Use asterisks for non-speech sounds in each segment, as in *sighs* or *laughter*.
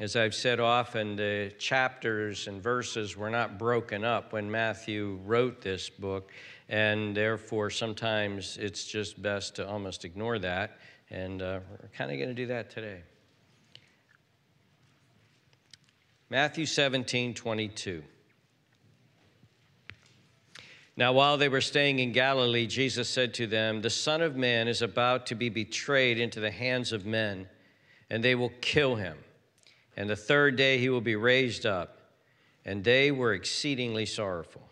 As I've said often, the chapters and verses were not broken up when Matthew wrote this book, and therefore sometimes it's just best to almost ignore that, and uh, we're kind of going to do that today. Matthew 17, 22. Now, while they were staying in Galilee, Jesus said to them, The Son of Man is about to be betrayed into the hands of men, and they will kill him. And the third day he will be raised up. And they were exceedingly sorrowful.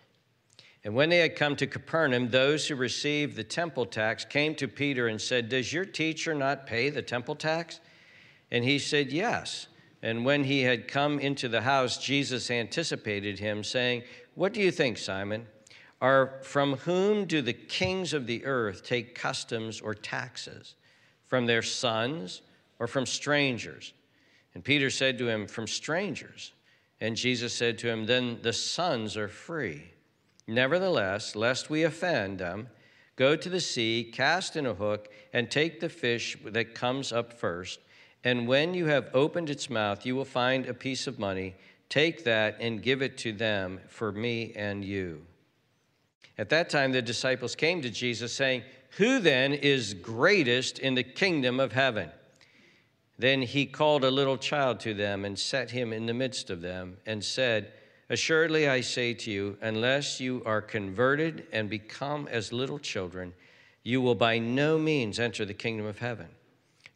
And when they had come to Capernaum, those who received the temple tax came to Peter and said, Does your teacher not pay the temple tax? And he said, Yes. And when he had come into the house, Jesus anticipated him, saying, What do you think, Simon? Are from whom do the kings of the earth take customs or taxes? From their sons or from strangers? And Peter said to him, From strangers. And Jesus said to him, Then the sons are free. Nevertheless, lest we offend them, go to the sea, cast in a hook, and take the fish that comes up first. And when you have opened its mouth, you will find a piece of money. Take that and give it to them for me and you. At that time, the disciples came to Jesus, saying, Who then is greatest in the kingdom of heaven? Then he called a little child to them and set him in the midst of them and said, Assuredly I say to you, unless you are converted and become as little children, you will by no means enter the kingdom of heaven.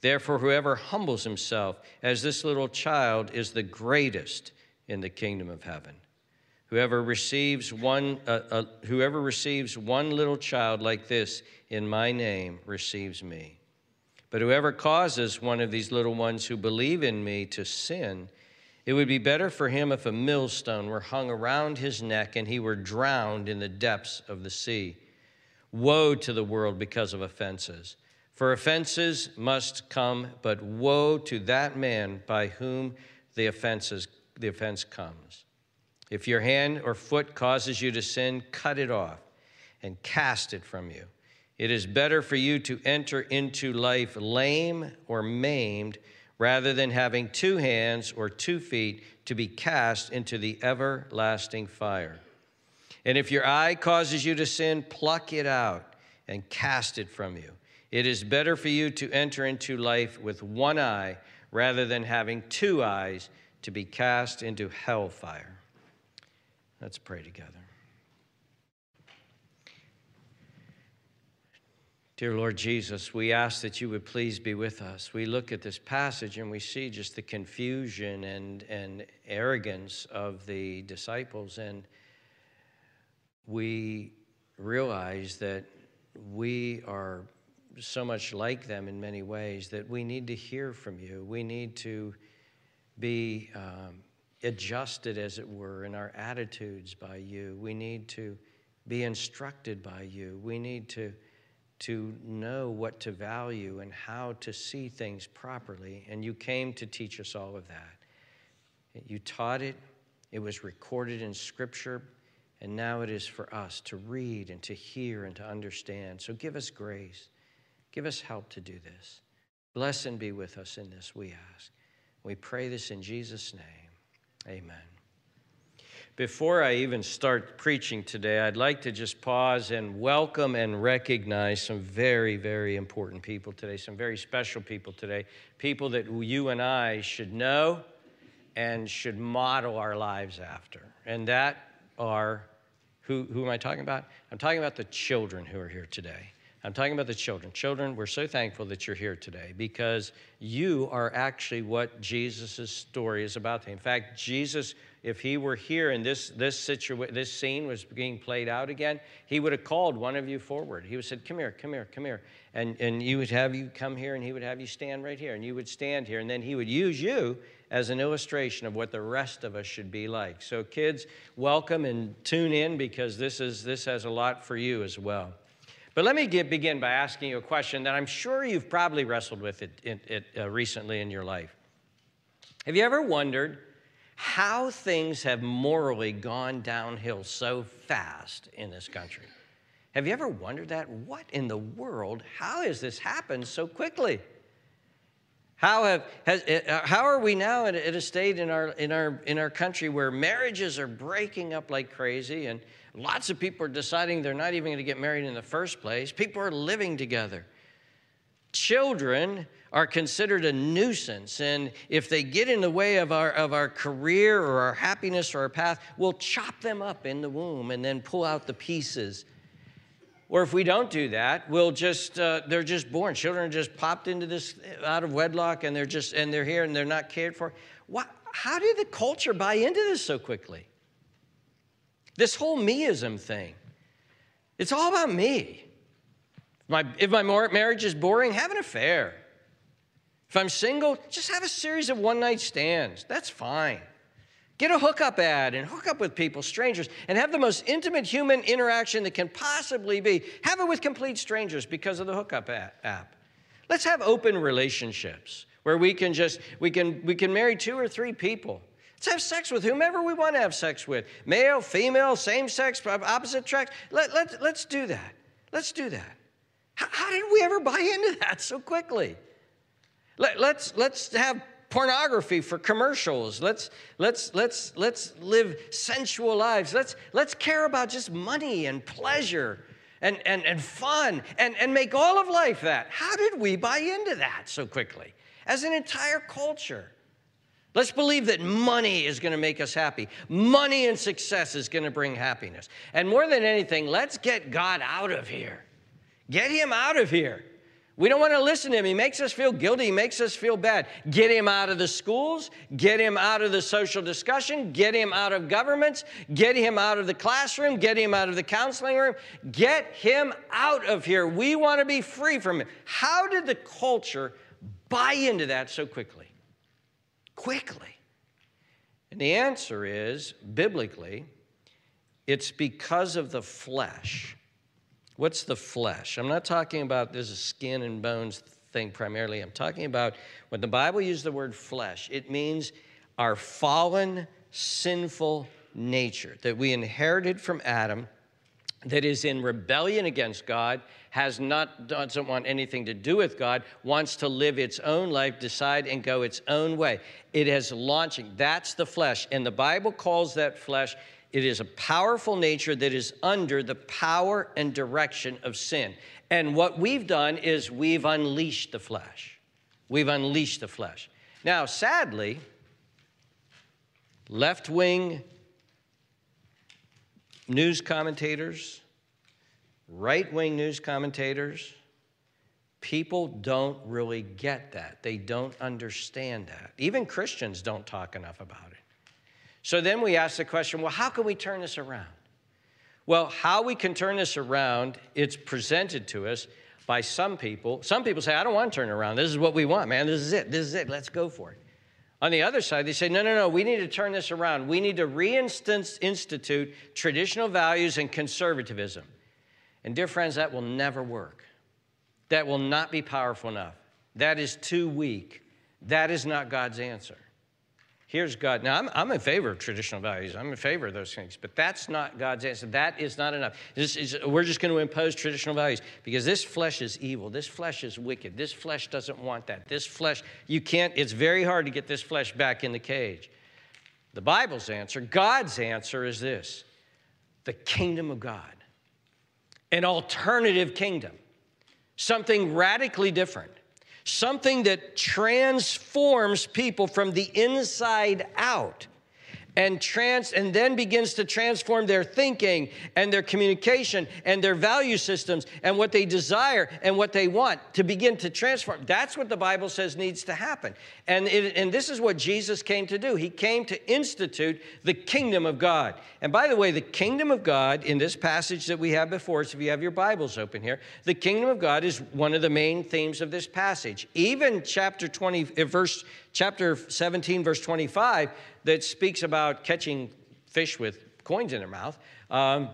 Therefore, whoever humbles himself as this little child is the greatest in the kingdom of heaven. Whoever receives one, uh, uh, whoever receives one little child like this in my name receives me. But whoever causes one of these little ones who believe in me to sin, it would be better for him if a millstone were hung around his neck and he were drowned in the depths of the sea. Woe to the world because of offenses. For offenses must come, but woe to that man by whom the, offenses, the offense comes. If your hand or foot causes you to sin, cut it off and cast it from you. It is better for you to enter into life lame or maimed rather than having two hands or two feet to be cast into the everlasting fire. And if your eye causes you to sin, pluck it out and cast it from you. It is better for you to enter into life with one eye rather than having two eyes to be cast into hellfire. Let's pray together. Dear Lord Jesus, we ask that you would please be with us. We look at this passage and we see just the confusion and, and arrogance of the disciples, and we realize that we are so much like them in many ways that we need to hear from you. We need to be um, adjusted, as it were, in our attitudes by you. We need to be instructed by you. We need to, to know what to value and how to see things properly. And you came to teach us all of that. You taught it, it was recorded in Scripture, and now it is for us to read and to hear and to understand. So give us grace. Give us help to do this. Bless and be with us in this, we ask. We pray this in Jesus' name. Amen. Before I even start preaching today, I'd like to just pause and welcome and recognize some very, very important people today, some very special people today, people that you and I should know and should model our lives after. And that are, who, who am I talking about? I'm talking about the children who are here today. I'm talking about the children. Children, we're so thankful that you're here today because you are actually what Jesus' story is about. In fact, Jesus, if he were here and this, this, situa- this scene was being played out again, he would have called one of you forward. He would have said, Come here, come here, come here. And, and you would have you come here and he would have you stand right here and you would stand here. And then he would use you as an illustration of what the rest of us should be like. So, kids, welcome and tune in because this, is, this has a lot for you as well. But let me get, begin by asking you a question that I'm sure you've probably wrestled with it, it, it uh, recently in your life. Have you ever wondered how things have morally gone downhill so fast in this country? Have you ever wondered that? What in the world? How has this happened so quickly? How, have, has, uh, how are we now at a state in our, in, our, in our country where marriages are breaking up like crazy and lots of people are deciding they're not even going to get married in the first place? People are living together. Children are considered a nuisance, and if they get in the way of our, of our career or our happiness or our path, we'll chop them up in the womb and then pull out the pieces or if we don't do that, we'll just, uh, they're just born. Children are just popped into this out of wedlock and they're just, and they're here and they're not cared for. What, how did the culture buy into this so quickly? This whole meism thing. It's all about me. If my, if my marriage is boring, have an affair. If I'm single, just have a series of one night stands. That's fine. Get a hookup ad and hook up with people, strangers, and have the most intimate human interaction that can possibly be. Have it with complete strangers because of the hookup app. Let's have open relationships where we can just we can we can marry two or three people. Let's have sex with whomever we want to have sex with. Male, female, same sex, opposite sex. Let, let, let's do that. Let's do that. How, how did we ever buy into that so quickly? Let, let's, let's have pornography for commercials. Let's, let's, let's, let's live sensual lives. Let's, let's care about just money and pleasure and, and, and fun and, and make all of life that. How did we buy into that so quickly as an entire culture? Let's believe that money is going to make us happy. Money and success is going to bring happiness. And more than anything, let's get God out of here. Get him out of here. We don't want to listen to him. He makes us feel guilty. He makes us feel bad. Get him out of the schools. Get him out of the social discussion. Get him out of governments. Get him out of the classroom. Get him out of the counseling room. Get him out of here. We want to be free from him. How did the culture buy into that so quickly? Quickly. And the answer is biblically, it's because of the flesh. What's the flesh? I'm not talking about this is skin and bones thing primarily. I'm talking about when the Bible uses the word flesh, it means our fallen, sinful nature that we inherited from Adam that is in rebellion against God, has not doesn't want anything to do with God, wants to live its own life, decide and go its own way. It is launching. That's the flesh. And the Bible calls that flesh it is a powerful nature that is under the power and direction of sin. And what we've done is we've unleashed the flesh. We've unleashed the flesh. Now, sadly, left wing news commentators, right wing news commentators, people don't really get that. They don't understand that. Even Christians don't talk enough about it. So then we ask the question well, how can we turn this around? Well, how we can turn this around, it's presented to us by some people. Some people say, I don't want to turn around. This is what we want, man. This is it. This is it. Let's go for it. On the other side, they say, no, no, no, we need to turn this around. We need to reinstitute traditional values and conservatism. And, dear friends, that will never work. That will not be powerful enough. That is too weak. That is not God's answer. Here's God. Now, I'm, I'm in favor of traditional values. I'm in favor of those things, but that's not God's answer. That is not enough. Is, we're just going to impose traditional values because this flesh is evil. This flesh is wicked. This flesh doesn't want that. This flesh, you can't, it's very hard to get this flesh back in the cage. The Bible's answer, God's answer is this the kingdom of God, an alternative kingdom, something radically different something that transforms people from the inside out and trans and then begins to transform their thinking and their communication and their value systems and what they desire and what they want to begin to transform. That's what the bible says needs to happen. And, it, and this is what jesus came to do. He came to institute the kingdom of god. And by the way the kingdom of god in this passage that we have before us if you have your bibles open here the kingdom of god is one of the main themes of this passage. Even chapter 20 uh, verse chapter 17 verse 25 that speaks about catching fish with coins in their mouth um,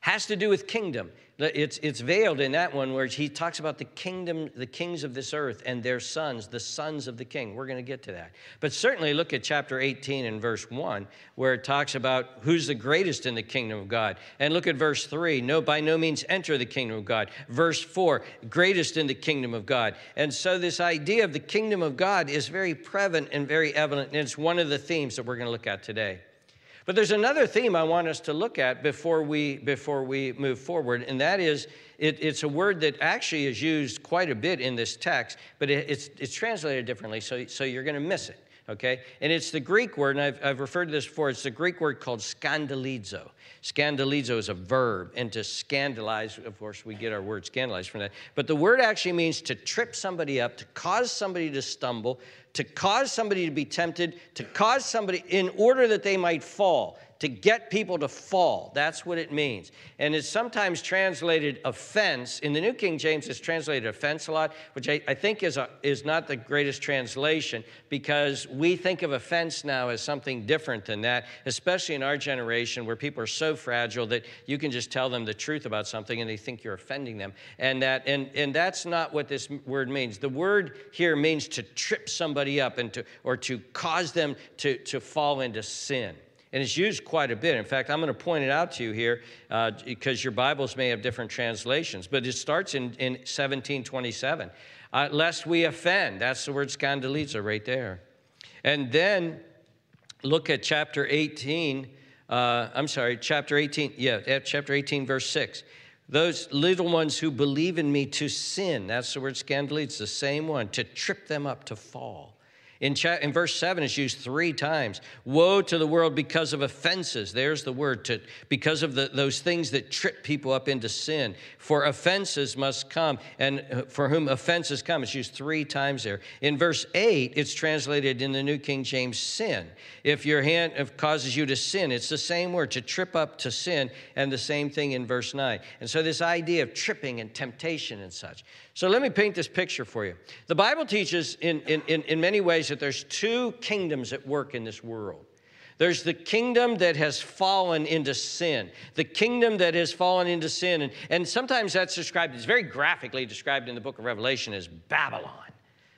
has to do with kingdom. It's, it's veiled in that one where he talks about the kingdom, the kings of this earth and their sons, the sons of the king. We're going to get to that. But certainly look at chapter 18 and verse 1, where it talks about who's the greatest in the kingdom of God. And look at verse 3 no, by no means enter the kingdom of God. Verse 4, greatest in the kingdom of God. And so this idea of the kingdom of God is very prevalent and very evident. And it's one of the themes that we're going to look at today. But there's another theme I want us to look at before we, before we move forward, and that is it, it's a word that actually is used quite a bit in this text, but it, it's, it's translated differently, so, so you're going to miss it okay? And it's the Greek word, and I've, I've referred to this before, it's the Greek word called scandalizo. Scandalizo is a verb, and to scandalize, of course, we get our word scandalize from that. But the word actually means to trip somebody up, to cause somebody to stumble, to cause somebody to be tempted, to cause somebody in order that they might fall to get people to fall. That's what it means. And it's sometimes translated offense. In the New King James, it's translated offense a lot, which I, I think is, a, is not the greatest translation because we think of offense now as something different than that, especially in our generation where people are so fragile that you can just tell them the truth about something and they think you're offending them. And, that, and, and that's not what this word means. The word here means to trip somebody up and to, or to cause them to, to fall into sin and it's used quite a bit. In fact, I'm going to point it out to you here uh, because your Bibles may have different translations, but it starts in, in 1727. Uh, lest we offend. That's the word scandalizo right there. And then look at chapter 18. Uh, I'm sorry, chapter 18. Yeah, chapter 18, verse 6. Those little ones who believe in me to sin. That's the word scandalizo, the same one, to trip them up to fall. In, cha- in verse 7, it's used three times. Woe to the world because of offenses. There's the word, to, because of the, those things that trip people up into sin. For offenses must come, and uh, for whom offenses come. It's used three times there. In verse 8, it's translated in the New King James sin. If your hand causes you to sin, it's the same word, to trip up to sin, and the same thing in verse 9. And so, this idea of tripping and temptation and such. So let me paint this picture for you. The Bible teaches in, in, in, in many ways that there's two kingdoms at work in this world. There's the kingdom that has fallen into sin, the kingdom that has fallen into sin. And, and sometimes that's described, it's very graphically described in the book of Revelation as Babylon.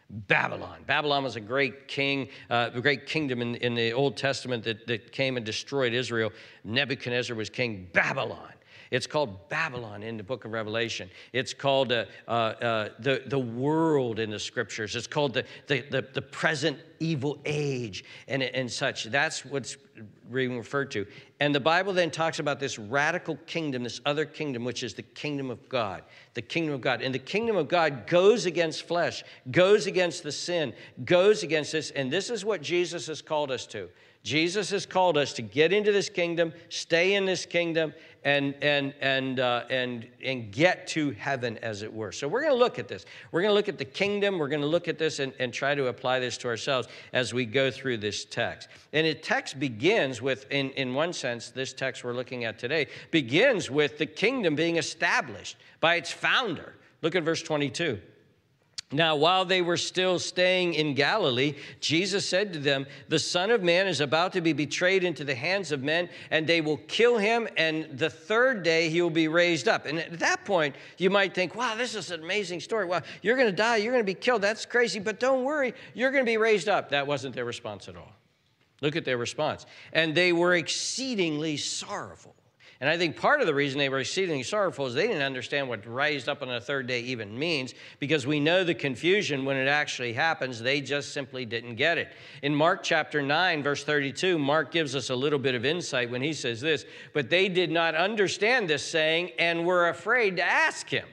Babylon. Babylon was a great king, uh, a great kingdom in, in the Old Testament that, that came and destroyed Israel. Nebuchadnezzar was king. Babylon. It's called Babylon in the book of Revelation. It's called uh, uh, uh, the, the world in the scriptures. It's called the, the, the, the present evil age and, and such. That's what's being referred to. And the Bible then talks about this radical kingdom, this other kingdom, which is the kingdom of God. The kingdom of God. And the kingdom of God goes against flesh, goes against the sin, goes against this. And this is what Jesus has called us to. Jesus has called us to get into this kingdom, stay in this kingdom, and, and, and, uh, and, and get to heaven, as it were. So we're going to look at this. We're going to look at the kingdom. We're going to look at this and, and try to apply this to ourselves as we go through this text. And the text begins with, in, in one sense, this text we're looking at today begins with the kingdom being established by its founder. Look at verse 22. Now, while they were still staying in Galilee, Jesus said to them, The Son of Man is about to be betrayed into the hands of men, and they will kill him, and the third day he will be raised up. And at that point, you might think, Wow, this is an amazing story. Well, you're going to die, you're going to be killed. That's crazy, but don't worry, you're going to be raised up. That wasn't their response at all. Look at their response. And they were exceedingly sorrowful. And I think part of the reason they were exceedingly sorrowful is they didn't understand what raised up on the third day even means, because we know the confusion when it actually happens. They just simply didn't get it. In Mark chapter 9, verse 32, Mark gives us a little bit of insight when he says this, but they did not understand this saying and were afraid to ask him.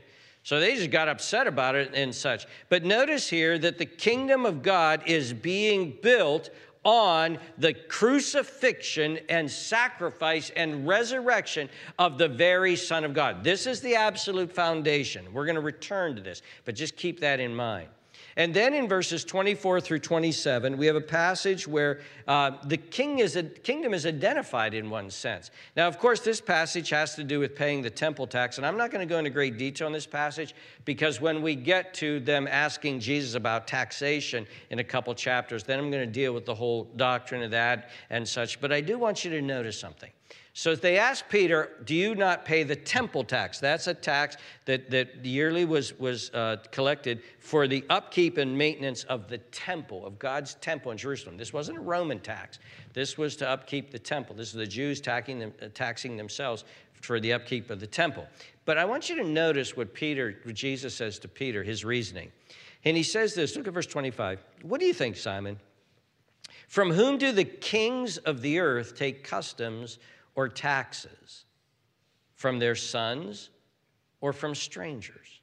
So they just got upset about it and such. But notice here that the kingdom of God is being built on the crucifixion and sacrifice and resurrection of the very Son of God. This is the absolute foundation. We're going to return to this, but just keep that in mind. And then in verses 24 through 27, we have a passage where uh, the king is a, kingdom is identified in one sense. Now, of course, this passage has to do with paying the temple tax, and I'm not going to go into great detail on this passage because when we get to them asking Jesus about taxation in a couple chapters, then I'm going to deal with the whole doctrine of that and such. But I do want you to notice something. So they asked Peter, Do you not pay the temple tax? That's a tax that, that yearly was, was uh, collected for the upkeep and maintenance of the temple, of God's temple in Jerusalem. This wasn't a Roman tax. This was to upkeep the temple. This is the Jews taxing, them, uh, taxing themselves for the upkeep of the temple. But I want you to notice what Peter, what Jesus says to Peter, his reasoning. And he says this look at verse 25. What do you think, Simon? From whom do the kings of the earth take customs or taxes? From their sons or from strangers?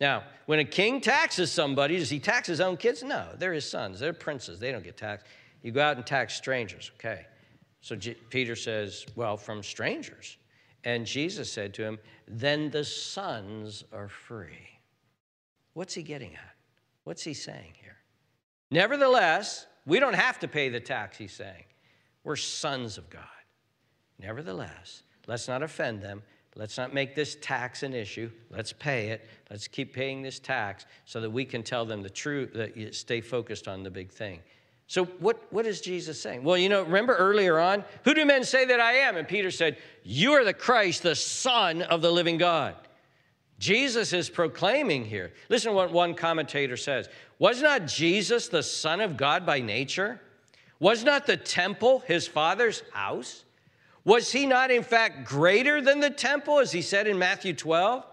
Now, when a king taxes somebody, does he tax his own kids? No, they're his sons. They're princes. They don't get taxed. You go out and tax strangers, okay? So Peter says, Well, from strangers. And Jesus said to him, Then the sons are free. What's he getting at? What's he saying here? Nevertheless, we don't have to pay the tax, he's saying. We're sons of God. Nevertheless, let's not offend them. Let's not make this tax an issue. Let's pay it. Let's keep paying this tax so that we can tell them the truth, that you stay focused on the big thing. So, what, what is Jesus saying? Well, you know, remember earlier on, who do men say that I am? And Peter said, You are the Christ, the Son of the living God. Jesus is proclaiming here. Listen to what one commentator says Was not Jesus the Son of God by nature? Was not the temple his Father's house? Was he not, in fact, greater than the temple, as he said in Matthew 12?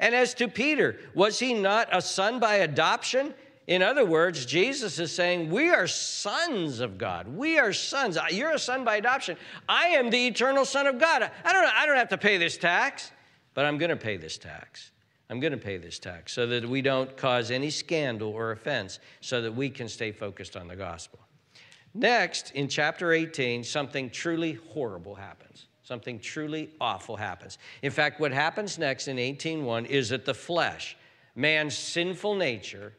And as to Peter, was he not a son by adoption? In other words, Jesus is saying, We are sons of God. We are sons. You're a son by adoption. I am the eternal Son of God. I don't, I don't have to pay this tax, but I'm going to pay this tax. I'm going to pay this tax so that we don't cause any scandal or offense, so that we can stay focused on the gospel. Next, in chapter 18, something truly horrible happens. Something truly awful happens. In fact, what happens next in 18:1 is that the flesh, man's sinful nature,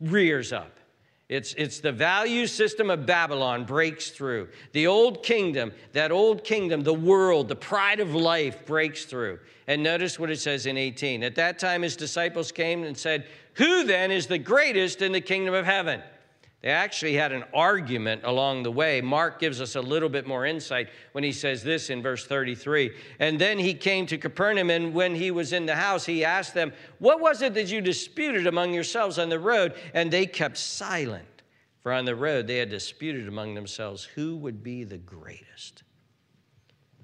rears up. It's, it's the value system of Babylon breaks through. The old kingdom, that old kingdom, the world, the pride of life breaks through. And notice what it says in 18. At that time, his disciples came and said, Who then is the greatest in the kingdom of heaven? They actually had an argument along the way. Mark gives us a little bit more insight when he says this in verse 33. And then he came to Capernaum, and when he was in the house, he asked them, What was it that you disputed among yourselves on the road? And they kept silent. For on the road they had disputed among themselves who would be the greatest.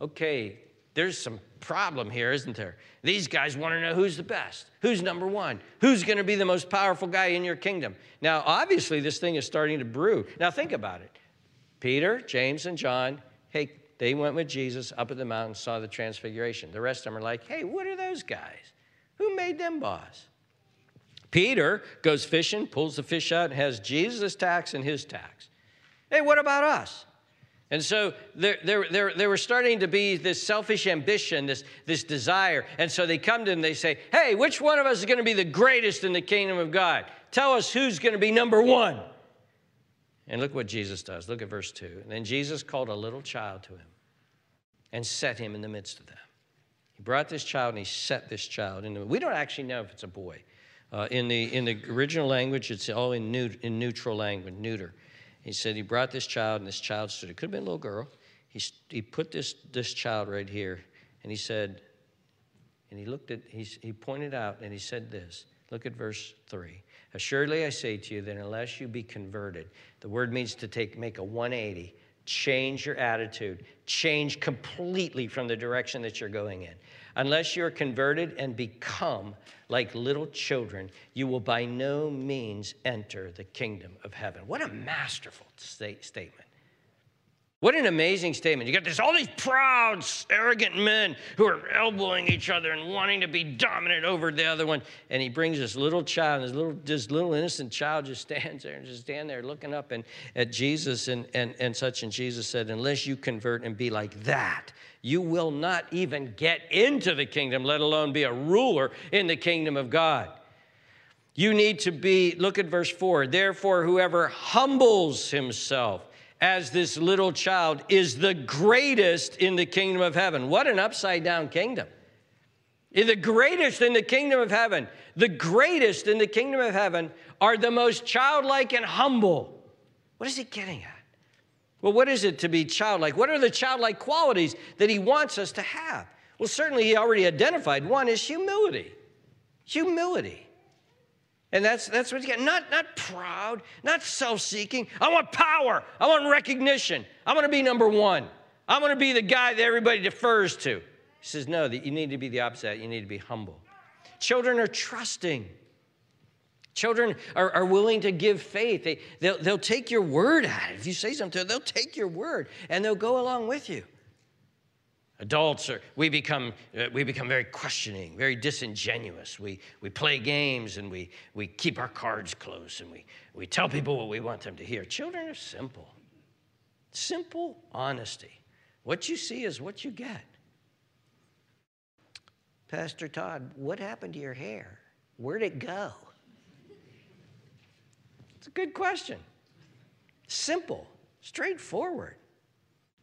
Okay, there's some problem here, isn't there? These guys want to know who's the best, who's number one, who's going to be the most powerful guy in your kingdom. Now, obviously, this thing is starting to brew. Now, think about it. Peter, James, and John, hey, they went with Jesus up at the mountain, saw the transfiguration. The rest of them are like, hey, what are those guys? Who made them boss? Peter goes fishing, pulls the fish out, and has Jesus' tax and his tax. Hey, what about us? And so there, there, there, there starting to be this selfish ambition, this, this desire. And so they come to him, they say, Hey, which one of us is going to be the greatest in the kingdom of God? Tell us who's going to be number one. And look what Jesus does. Look at verse 2. And then Jesus called a little child to him and set him in the midst of them. He brought this child and he set this child in the We don't actually know if it's a boy. Uh, in, the, in the original language, it's all in, neut- in neutral language, neuter. He said he brought this child, and this child stood. It could have been a little girl. He, he put this, this child right here, and he said, and he looked at, he, he pointed out, and he said this. Look at verse 3. Assuredly, I say to you that unless you be converted, the word means to take, make a 180, change your attitude, change completely from the direction that you're going in. Unless you're converted and become like little children, you will by no means enter the kingdom of heaven. What a masterful statement. What an amazing statement. You got this all these proud, arrogant men who are elbowing each other and wanting to be dominant over the other one. And he brings this little child, this little, this little innocent child just stands there and just stand there looking up and, at Jesus and, and, and such. And Jesus said, Unless you convert and be like that, you will not even get into the kingdom, let alone be a ruler in the kingdom of God. You need to be, look at verse 4. Therefore, whoever humbles himself as this little child is the greatest in the kingdom of heaven. What an upside down kingdom. The greatest in the kingdom of heaven, the greatest in the kingdom of heaven are the most childlike and humble. What is he getting at? Well, what is it to be childlike? What are the childlike qualities that he wants us to have? Well, certainly he already identified one is humility. Humility. And that's, that's what you get. Not, not proud, not self seeking. I want power. I want recognition. I want to be number one. I want to be the guy that everybody defers to. He says, no, that you need to be the opposite. You need to be humble. Children are trusting. Children are, are willing to give faith. They, they'll, they'll take your word at it. If you say something, they'll take your word and they'll go along with you. Adults are, we become, uh, we become very questioning, very disingenuous. We, we play games and we, we keep our cards close and we, we tell people what we want them to hear. Children are simple. Simple honesty. What you see is what you get. Pastor Todd, what happened to your hair? Where'd it go? It's a good question. Simple, straightforward.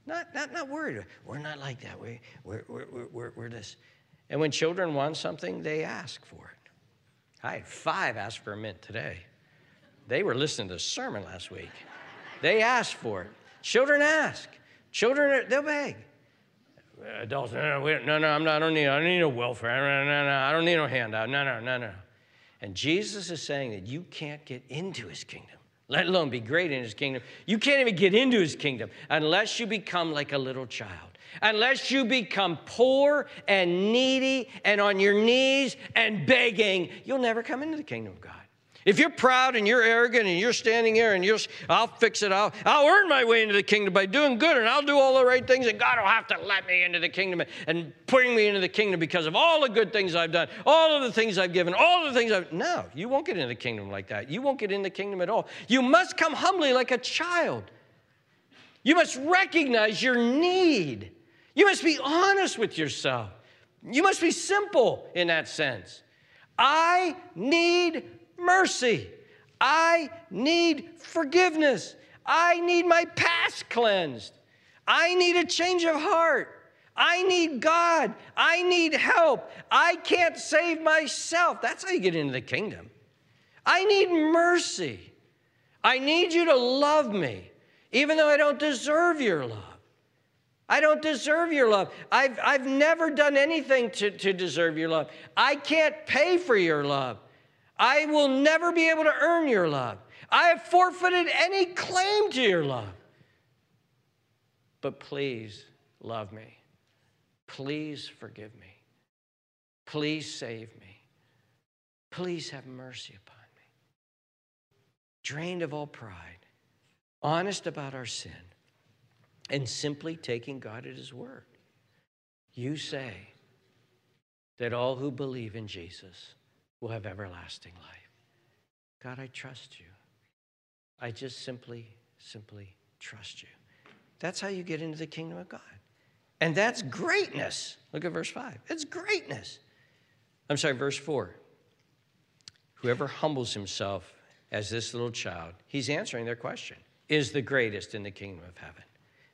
Not, not, not worried. We're not like that. We, we're, we're, we're, we're this. And when children want something, they ask for it. I had five ask for a mint today. They were listening to the sermon last week. They asked for it. Children ask. Children, they'll beg. Adults, no, no, no, no, I'm not, I don't need, I don't need no welfare. No, no, no, I don't need no handout. No, no, no, no. And Jesus is saying that you can't get into his kingdom, let alone be great in his kingdom. You can't even get into his kingdom unless you become like a little child, unless you become poor and needy and on your knees and begging. You'll never come into the kingdom of God. If you're proud and you're arrogant and you're standing here and you're, I'll fix it, I'll, I'll earn my way into the kingdom by doing good and I'll do all the right things and God will have to let me into the kingdom and putting me into the kingdom because of all the good things I've done, all of the things I've given, all the things I've. No, you won't get into the kingdom like that. You won't get in the kingdom at all. You must come humbly like a child. You must recognize your need. You must be honest with yourself. You must be simple in that sense. I need mercy. I need forgiveness. I need my past cleansed. I need a change of heart. I need God. I need help. I can't save myself. That's how you get into the kingdom. I need mercy. I need you to love me, even though I don't deserve your love. I don't deserve your love. I've, I've never done anything to, to deserve your love. I can't pay for your love. I will never be able to earn your love. I have forfeited any claim to your love. But please love me. Please forgive me. Please save me. Please have mercy upon me. Drained of all pride, honest about our sin, and simply taking God at His word. You say that all who believe in Jesus will have everlasting life. God, I trust you. I just simply, simply trust you. That's how you get into the kingdom of God. And that's greatness. Look at verse 5. It's greatness. I'm sorry, verse 4. Whoever humbles himself as this little child, he's answering their question, is the greatest in the kingdom of heaven.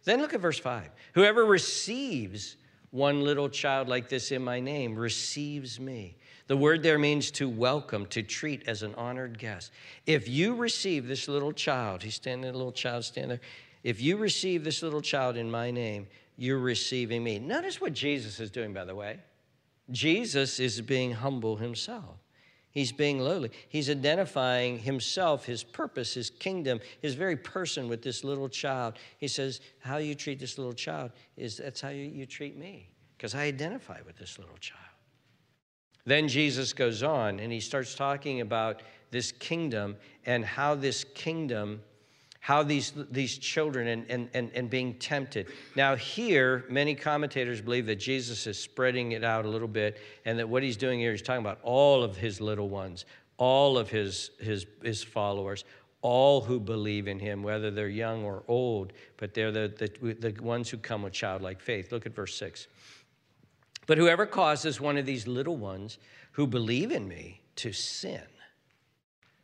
Then look at verse 5. Whoever receives one little child like this in my name receives me. The word there means to welcome, to treat as an honored guest. If you receive this little child, he's standing, a little child standing there. If you receive this little child in my name, you're receiving me. Notice what Jesus is doing, by the way. Jesus is being humble himself. He's being lowly. He's identifying himself, his purpose, his kingdom, his very person with this little child. He says, How you treat this little child is that's how you, you treat me, because I identify with this little child. Then Jesus goes on and he starts talking about this kingdom and how this kingdom, how these, these children and, and, and, and being tempted. Now, here, many commentators believe that Jesus is spreading it out a little bit and that what he's doing here is talking about all of his little ones, all of his, his, his followers, all who believe in him, whether they're young or old, but they're the, the, the ones who come with childlike faith. Look at verse 6. But whoever causes one of these little ones who believe in me to sin,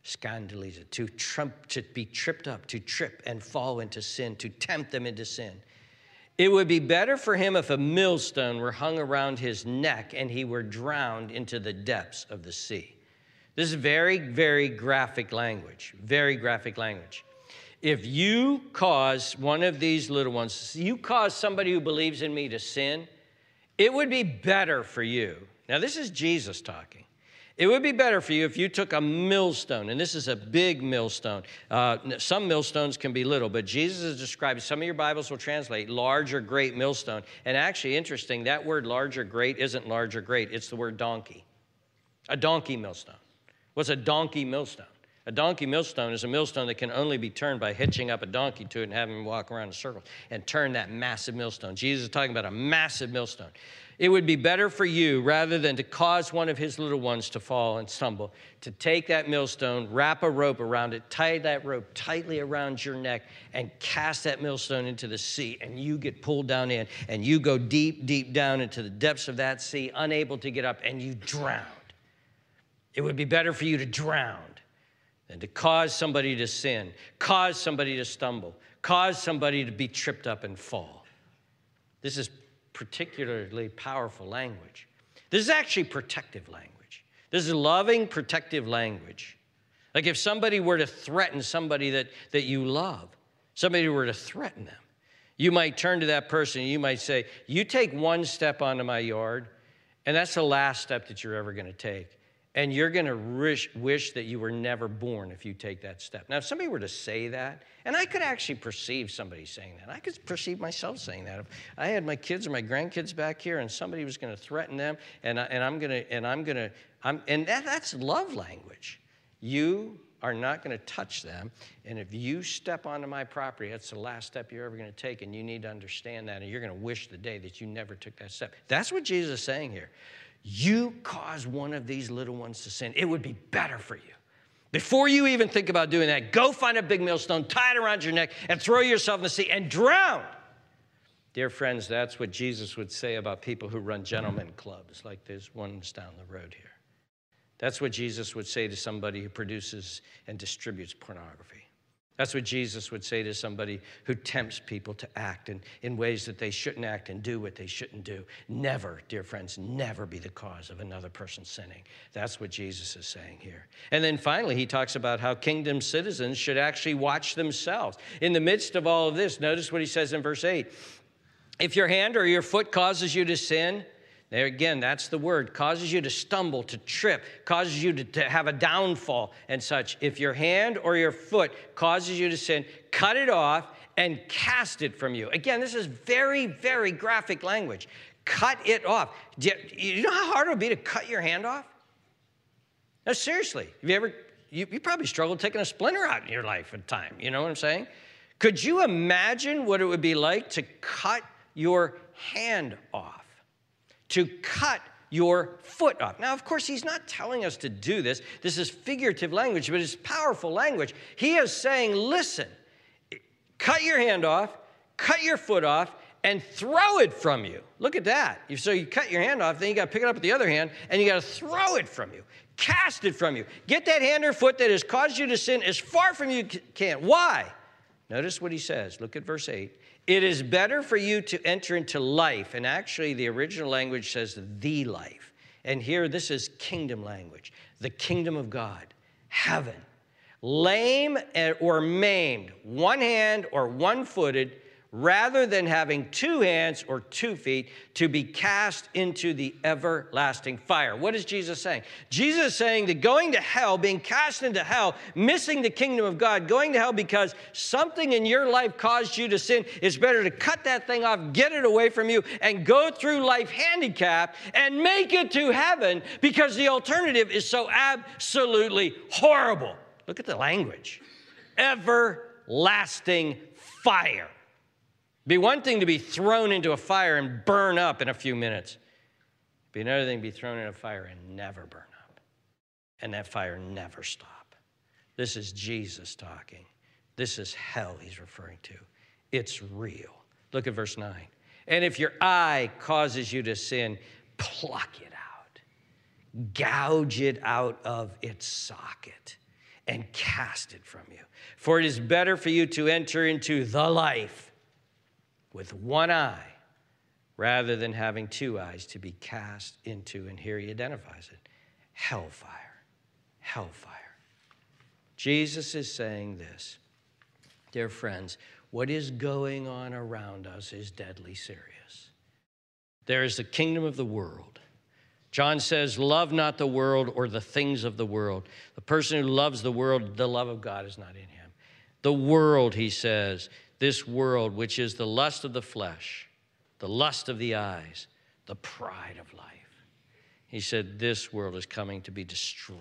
scandaliza, to, trump, to be tripped up, to trip and fall into sin, to tempt them into sin. It would be better for him if a millstone were hung around his neck and he were drowned into the depths of the sea. This is very, very graphic language, very graphic language. If you cause one of these little ones, you cause somebody who believes in me to sin, it would be better for you. Now, this is Jesus talking. It would be better for you if you took a millstone, and this is a big millstone. Uh, some millstones can be little, but Jesus is describing, some of your Bibles will translate large or great millstone. And actually, interesting, that word large or great isn't large or great, it's the word donkey. A donkey millstone. What's a donkey millstone? A donkey millstone is a millstone that can only be turned by hitching up a donkey to it and having him walk around in circles and turn that massive millstone. Jesus is talking about a massive millstone. It would be better for you, rather than to cause one of his little ones to fall and stumble, to take that millstone, wrap a rope around it, tie that rope tightly around your neck, and cast that millstone into the sea. And you get pulled down in, and you go deep, deep down into the depths of that sea, unable to get up, and you drown. It would be better for you to drown than to cause somebody to sin, cause somebody to stumble, cause somebody to be tripped up and fall. This is particularly powerful language. This is actually protective language. This is loving, protective language. Like if somebody were to threaten somebody that, that you love, somebody were to threaten them, you might turn to that person and you might say, You take one step onto my yard, and that's the last step that you're ever going to take. And you're going to wish, wish that you were never born if you take that step. Now, if somebody were to say that, and I could actually perceive somebody saying that, I could perceive myself saying that. If I had my kids or my grandkids back here and somebody was going to threaten them, and, I, and I'm going to, and I'm going to, I'm, and that, that's love language. You are not going to touch them. And if you step onto my property, that's the last step you're ever going to take. And you need to understand that. And you're going to wish the day that you never took that step. That's what Jesus is saying here you cause one of these little ones to sin, it would be better for you. Before you even think about doing that, go find a big millstone, tie it around your neck, and throw yourself in the sea and drown. Dear friends, that's what Jesus would say about people who run gentlemen clubs, like there's ones down the road here. That's what Jesus would say to somebody who produces and distributes pornography. That's what Jesus would say to somebody who tempts people to act in, in ways that they shouldn't act and do what they shouldn't do. Never, dear friends, never be the cause of another person sinning. That's what Jesus is saying here. And then finally, he talks about how kingdom citizens should actually watch themselves. In the midst of all of this, notice what he says in verse 8 If your hand or your foot causes you to sin, there again, that's the word. Causes you to stumble, to trip, causes you to, to, have a downfall and such. If your hand or your foot causes you to sin, cut it off and cast it from you. Again, this is very, very graphic language. Cut it off. You, you know how hard it would be to cut your hand off? Now, seriously. Have you ever, you, you probably struggled taking a splinter out in your life at time. You know what I'm saying? Could you imagine what it would be like to cut your hand off? To cut your foot off. Now, of course, he's not telling us to do this. This is figurative language, but it's powerful language. He is saying, listen, cut your hand off, cut your foot off, and throw it from you. Look at that. So you cut your hand off, then you got to pick it up with the other hand, and you got to throw it from you. Cast it from you. Get that hand or foot that has caused you to sin as far from you can. Why? Notice what he says. Look at verse 8. It is better for you to enter into life. And actually, the original language says the life. And here, this is kingdom language the kingdom of God, heaven. Lame eh, or maimed, one hand or one footed, rather than having two hands or two feet to be cast into the everlasting fire. What is Jesus saying? Jesus is saying that going to hell, being cast into hell, missing the kingdom of God, going to hell because something in your life caused you to sin, it's better to cut that thing off, get it away from you, and go through life handicapped and make it to heaven because the alternative is so absolutely horrible. Look at the language everlasting fire be one thing to be thrown into a fire and burn up in a few minutes. Be another thing to be thrown in a fire and never burn up. And that fire never stop. This is Jesus talking. This is hell he's referring to. It's real. Look at verse 9. And if your eye causes you to sin, pluck it out, gouge it out of its socket, and cast it from you. For it is better for you to enter into the life with one eye rather than having two eyes to be cast into, and here he identifies it hellfire. Hellfire. Jesus is saying this Dear friends, what is going on around us is deadly serious. There is the kingdom of the world. John says, Love not the world or the things of the world. The person who loves the world, the love of God is not in him. The world, he says, this world, which is the lust of the flesh, the lust of the eyes, the pride of life. He said, This world is coming to be destroyed.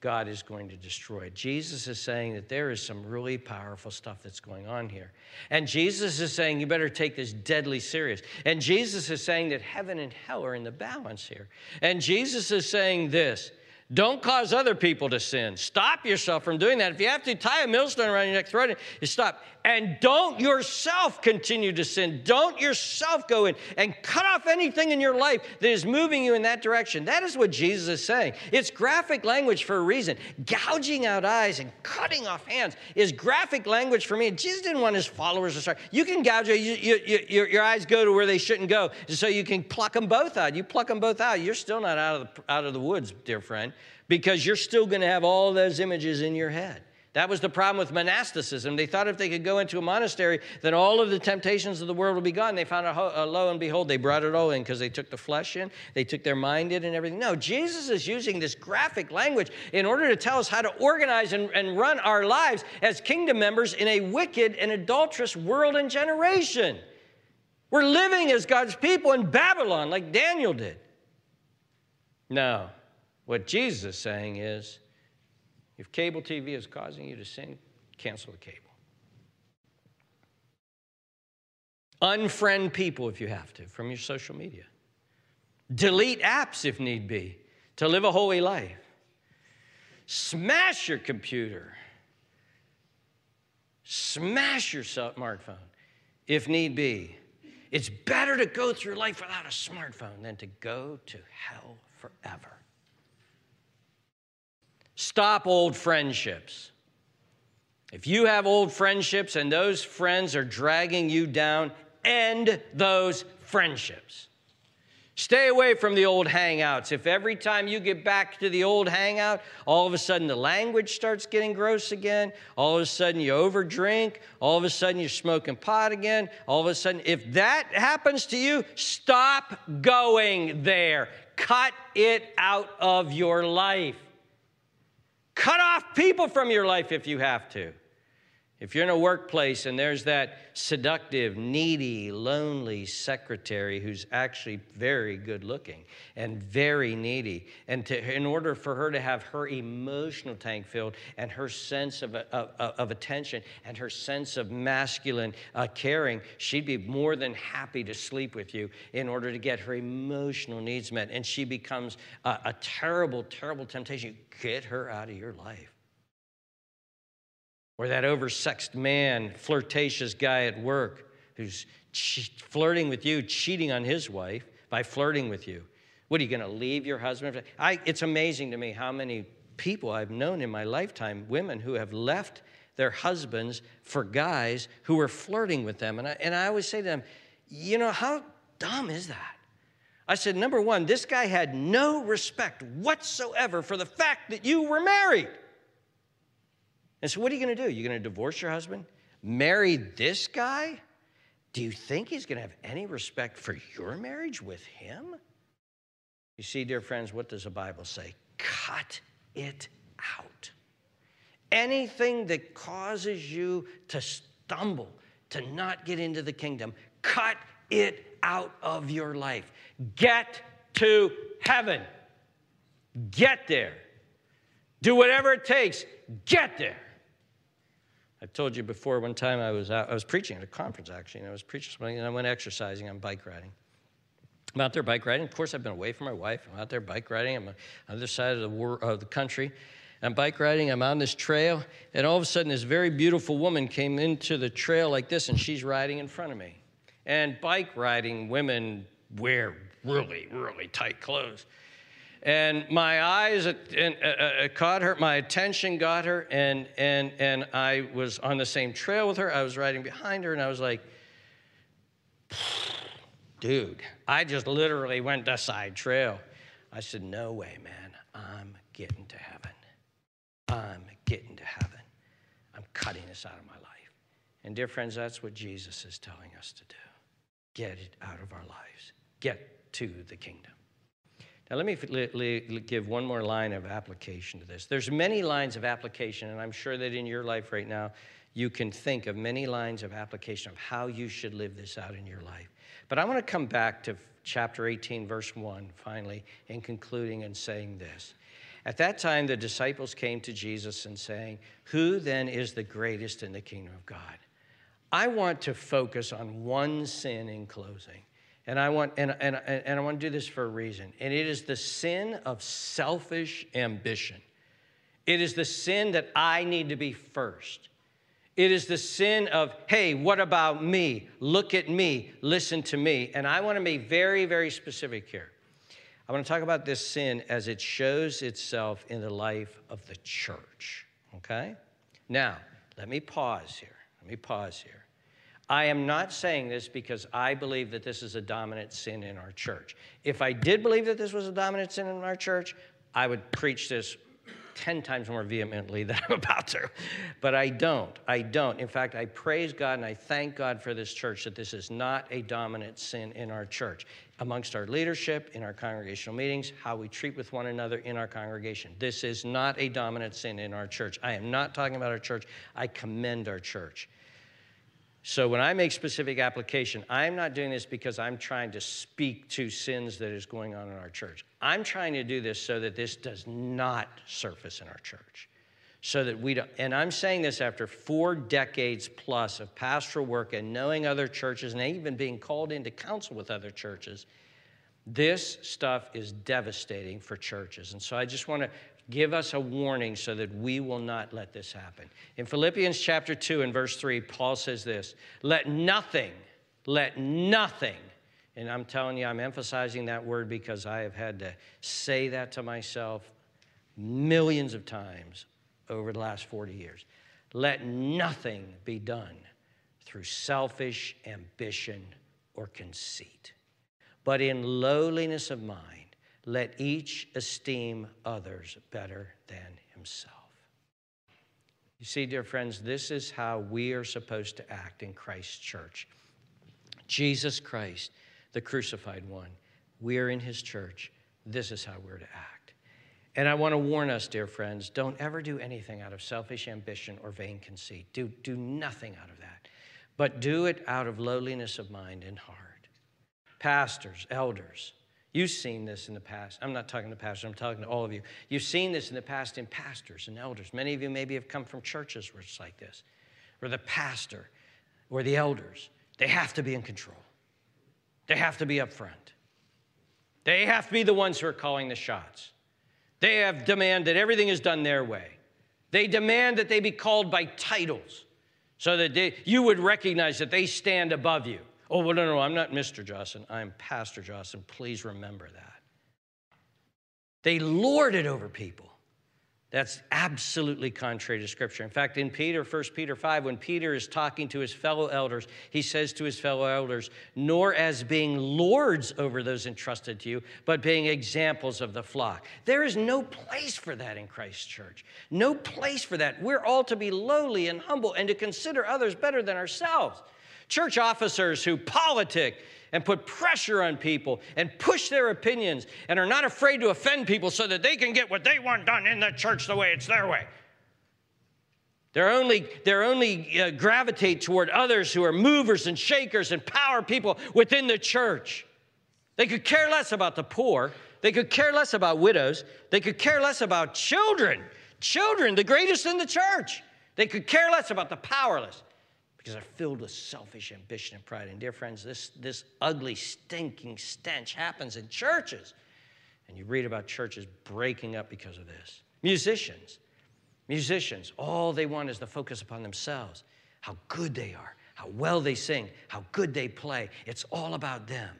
God is going to destroy it. Jesus is saying that there is some really powerful stuff that's going on here. And Jesus is saying you better take this deadly serious. And Jesus is saying that heaven and hell are in the balance here. And Jesus is saying this don't cause other people to sin. Stop yourself from doing that. If you have to tie a millstone around your neck, throw it in, stop. And don't yourself continue to sin. Don't yourself go in and cut off anything in your life that is moving you in that direction. That is what Jesus is saying. It's graphic language for a reason. Gouging out eyes and cutting off hands is graphic language for me. Jesus didn't want his followers to start. You can gouge, you, you, you, your eyes go to where they shouldn't go, so you can pluck them both out. You pluck them both out, you're still not out of the, out of the woods, dear friend because you're still going to have all those images in your head. That was the problem with monasticism. They thought if they could go into a monastery, then all of the temptations of the world would be gone. They found uh, lo and behold, they brought it all in because they took the flesh in, they took their mind in, and everything. No, Jesus is using this graphic language in order to tell us how to organize and, and run our lives as kingdom members in a wicked and adulterous world and generation. We're living as God's people in Babylon, like Daniel did. No, what Jesus is saying is if cable TV is causing you to sin, cancel the cable. Unfriend people if you have to from your social media. Delete apps if need be to live a holy life. Smash your computer. Smash your smartphone if need be. It's better to go through life without a smartphone than to go to hell forever. Stop old friendships. If you have old friendships and those friends are dragging you down, end those friendships. Stay away from the old hangouts. If every time you get back to the old hangout, all of a sudden the language starts getting gross again, all of a sudden you overdrink, all of a sudden you're smoking pot again, all of a sudden, if that happens to you, stop going there. Cut it out of your life. Cut off people from your life if you have to. If you're in a workplace and there's that seductive, needy, lonely secretary who's actually very good looking and very needy, and to, in order for her to have her emotional tank filled and her sense of, of, of attention and her sense of masculine uh, caring, she'd be more than happy to sleep with you in order to get her emotional needs met. And she becomes a, a terrible, terrible temptation. Get her out of your life. Or that oversexed man, flirtatious guy at work who's flirting with you, cheating on his wife by flirting with you. What are you going to leave your husband? I, it's amazing to me how many people I've known in my lifetime, women who have left their husbands for guys who were flirting with them. And I, and I always say to them, you know, how dumb is that? I said, number one, this guy had no respect whatsoever for the fact that you were married. And so, what are you going to do? You're going to divorce your husband? Marry this guy? Do you think he's going to have any respect for your marriage with him? You see, dear friends, what does the Bible say? Cut it out. Anything that causes you to stumble, to not get into the kingdom, cut it out of your life. Get to heaven. Get there. Do whatever it takes. Get there. I've told you before, one time I was out, I was preaching at a conference actually, and I was preaching something, and I went exercising, I'm bike riding. I'm out there bike riding. Of course, I've been away from my wife. I'm out there bike riding. I'm on the other side of the, of the country. I'm bike riding. I'm on this trail, and all of a sudden, this very beautiful woman came into the trail like this, and she's riding in front of me. And bike riding women wear really, really tight clothes. And my eyes uh, uh, caught her, my attention got her, and, and, and I was on the same trail with her. I was riding behind her, and I was like, *sighs* dude, I just literally went the side trail. I said, no way, man, I'm getting to heaven. I'm getting to heaven. I'm cutting this out of my life. And, dear friends, that's what Jesus is telling us to do get it out of our lives, get to the kingdom. Now, let me give one more line of application to this. There's many lines of application, and I'm sure that in your life right now, you can think of many lines of application of how you should live this out in your life. But I want to come back to chapter 18, verse 1, finally, in concluding and saying this. At that time, the disciples came to Jesus and saying, Who then is the greatest in the kingdom of God? I want to focus on one sin in closing. And I want and, and, and I want to do this for a reason. And it is the sin of selfish ambition. It is the sin that I need to be first. It is the sin of, hey, what about me? Look at me, listen to me. And I want to be very, very specific here. I want to talk about this sin as it shows itself in the life of the church. Okay? Now, let me pause here. Let me pause here. I am not saying this because I believe that this is a dominant sin in our church. If I did believe that this was a dominant sin in our church, I would preach this 10 times more vehemently than I'm about to. But I don't. I don't. In fact, I praise God and I thank God for this church that this is not a dominant sin in our church, amongst our leadership, in our congregational meetings, how we treat with one another in our congregation. This is not a dominant sin in our church. I am not talking about our church. I commend our church. So when I make specific application, I'm not doing this because I'm trying to speak to sins that is going on in our church. I'm trying to do this so that this does not surface in our church. So that we don't, and I'm saying this after four decades plus of pastoral work and knowing other churches and even being called into counsel with other churches. This stuff is devastating for churches. And so I just want to give us a warning so that we will not let this happen. In Philippians chapter 2 and verse 3, Paul says this Let nothing, let nothing, and I'm telling you, I'm emphasizing that word because I have had to say that to myself millions of times over the last 40 years. Let nothing be done through selfish ambition or conceit, but in lowliness of mind let each esteem others better than himself. You see, dear friends, this is how we are supposed to act in Christ's church. Jesus Christ, the crucified one, we're in his church. This is how we're to act. And I want to warn us, dear friends, don't ever do anything out of selfish ambition or vain conceit. Do, do nothing out of that, but do it out of lowliness of mind and heart. Pastors, elders, You've seen this in the past. I'm not talking to pastors, I'm talking to all of you. You've seen this in the past in pastors and elders. Many of you maybe have come from churches where it's like this, where the pastor or the elders, they have to be in control. They have to be up front. They have to be the ones who are calling the shots. They have demand that everything is done their way. They demand that they be called by titles so that they, you would recognize that they stand above you. Oh, well, no, no, I'm not Mr. Johnson. I'm Pastor Johnson. Please remember that. They lord it over people. That's absolutely contrary to Scripture. In fact, in Peter, 1 Peter 5, when Peter is talking to his fellow elders, he says to his fellow elders, Nor as being lords over those entrusted to you, but being examples of the flock. There is no place for that in Christ's church. No place for that. We're all to be lowly and humble and to consider others better than ourselves church officers who politic and put pressure on people and push their opinions and are not afraid to offend people so that they can get what they want done in the church the way it's their way. They're only, they're only uh, gravitate toward others who are movers and shakers and power people within the church. They could care less about the poor. They could care less about widows. They could care less about children. Children, the greatest in the church. They could care less about the powerless because they're filled with selfish ambition and pride. And dear friends, this, this ugly, stinking stench happens in churches. And you read about churches breaking up because of this. Musicians, musicians, all they want is to focus upon themselves, how good they are, how well they sing, how good they play. It's all about them.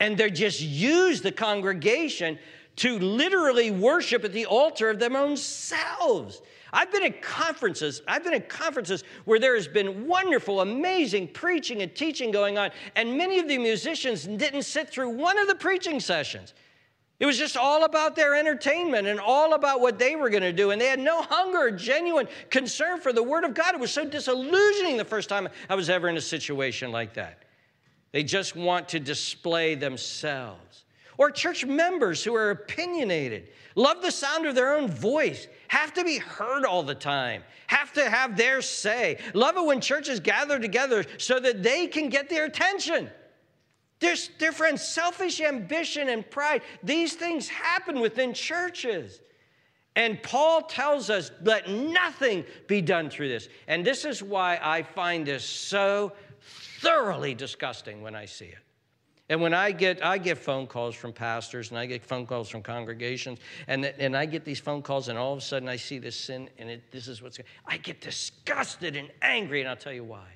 And they just use the congregation to literally worship at the altar of their own selves. I've been at conferences, I've been at conferences where there has been wonderful, amazing preaching and teaching going on, and many of the musicians didn't sit through one of the preaching sessions. It was just all about their entertainment and all about what they were going to do. And they had no hunger or genuine concern for the Word of God. It was so disillusioning the first time I was ever in a situation like that. They just want to display themselves. Or church members who are opinionated, love the sound of their own voice, have to be heard all the time, have to have their say. Love it when churches gather together so that they can get their attention. There's, friends, selfish ambition and pride, these things happen within churches. And Paul tells us, let nothing be done through this. And this is why I find this so thoroughly disgusting when I see it. And when I get, I get phone calls from pastors and I get phone calls from congregations, and, and I get these phone calls, and all of a sudden I see this sin, and it, this is what's, I get disgusted and angry, and I'll tell you why.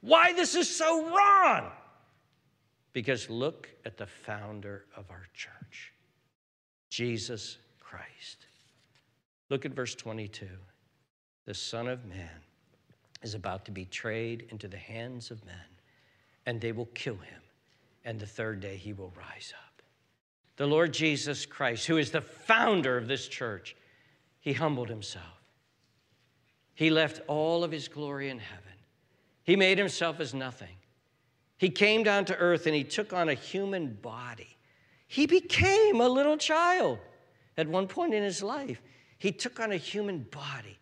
Why this is so wrong. Because look at the founder of our church, Jesus Christ. Look at verse 22. The Son of Man is about to be betrayed into the hands of men, and they will kill him, and the third day he will rise up. The Lord Jesus Christ, who is the founder of this church, he humbled himself. He left all of his glory in heaven. He made himself as nothing. He came down to earth and he took on a human body. He became a little child at one point in his life. He took on a human body.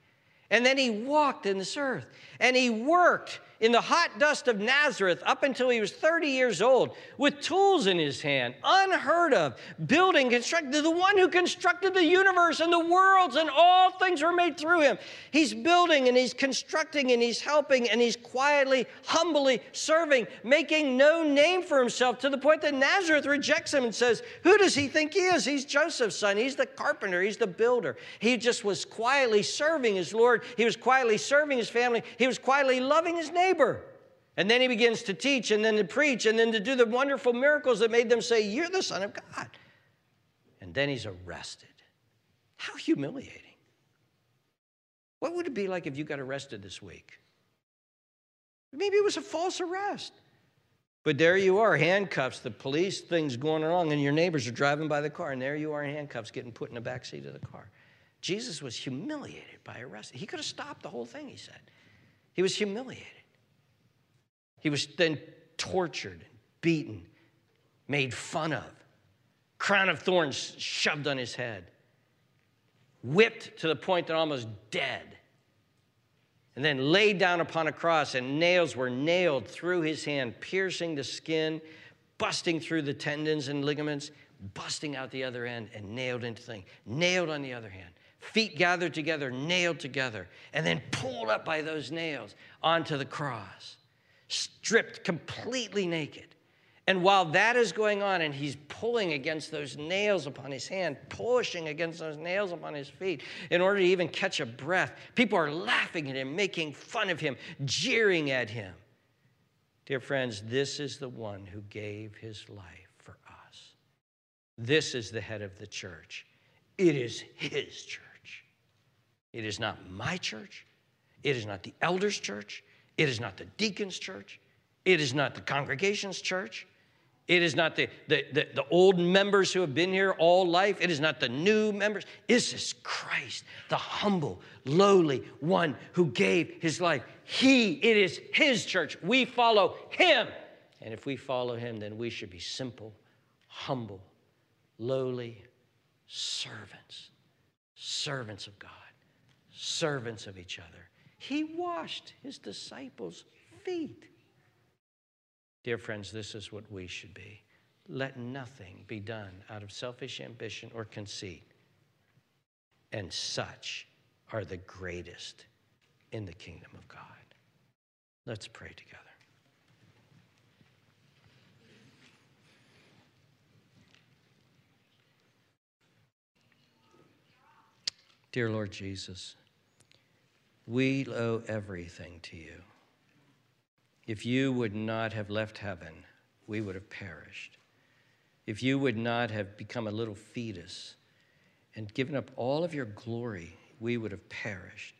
And then he walked in this earth and he worked in the hot dust of Nazareth up until he was 30 years old with tools in his hand, unheard of, building, constructed, the one who constructed the universe and the worlds and all things were made through him. He's building and he's constructing and he's helping and he's quietly, humbly serving, making no name for himself to the point that Nazareth rejects him and says, Who does he think he is? He's Joseph's son. He's the carpenter. He's the builder. He just was quietly serving his Lord. He was quietly serving his family. He was quietly loving his neighbor neighbor. And then he begins to teach and then to preach and then to do the wonderful miracles that made them say, You're the Son of God. And then he's arrested. How humiliating. What would it be like if you got arrested this week? Maybe it was a false arrest. But there you are, handcuffs, the police thing's going wrong, and your neighbors are driving by the car, and there you are in handcuffs getting put in the back seat of the car. Jesus was humiliated by arrest. He could have stopped the whole thing, he said. He was humiliated. He was then tortured, beaten, made fun of, crown of thorns shoved on his head, whipped to the point that almost dead, and then laid down upon a cross, and nails were nailed through his hand, piercing the skin, busting through the tendons and ligaments, busting out the other end, and nailed into thing, nailed on the other hand feet gathered together, nailed together, and then pulled up by those nails onto the cross stripped completely naked. And while that is going on, and he's pulling against those nails upon his hand, pushing against those nails upon his feet in order to even catch a breath, people are laughing at him, making fun of him, jeering at him. Dear friends, this is the one who gave his life for us. This is the head of the church. It is his church. It is not my church. It is not the elders' church. It is not the deacon's church. It is not the congregation's church. It is not the, the, the, the, old members who have been here all life. It is not the new members. This is Christ, the humble, lowly one who gave his life. He, it is his church. We follow him. And if we follow him, then we should be simple, humble, lowly servants, servants of God, servants of each other. He washed his disciples' feet. Dear friends, this is what we should be. Let nothing be done out of selfish ambition or conceit. And such are the greatest in the kingdom of God. Let's pray together. Dear Lord Jesus, we owe everything to you. If you would not have left heaven, we would have perished. If you would not have become a little fetus and given up all of your glory, we would have perished.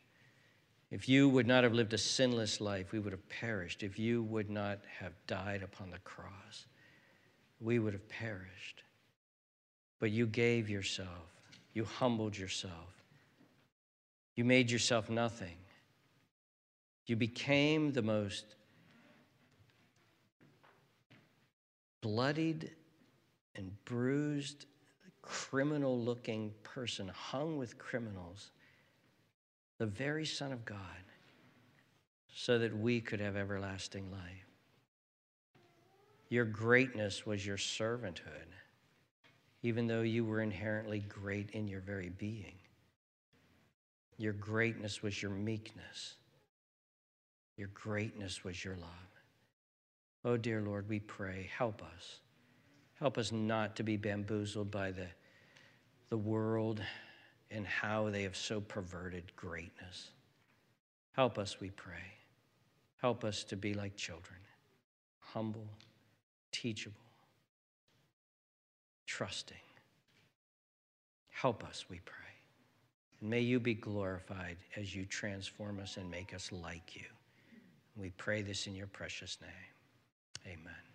If you would not have lived a sinless life, we would have perished. If you would not have died upon the cross, we would have perished. but you gave yourself, you humbled yourself, you made yourself nothing. You became the most bloodied and bruised, criminal looking person, hung with criminals, the very Son of God, so that we could have everlasting life. Your greatness was your servanthood, even though you were inherently great in your very being. Your greatness was your meekness. Your greatness was your love. Oh, dear Lord, we pray, help us. Help us not to be bamboozled by the, the world and how they have so perverted greatness. Help us, we pray. Help us to be like children, humble, teachable, trusting. Help us, we pray. May you be glorified as you transform us and make us like you. We pray this in your precious name. Amen.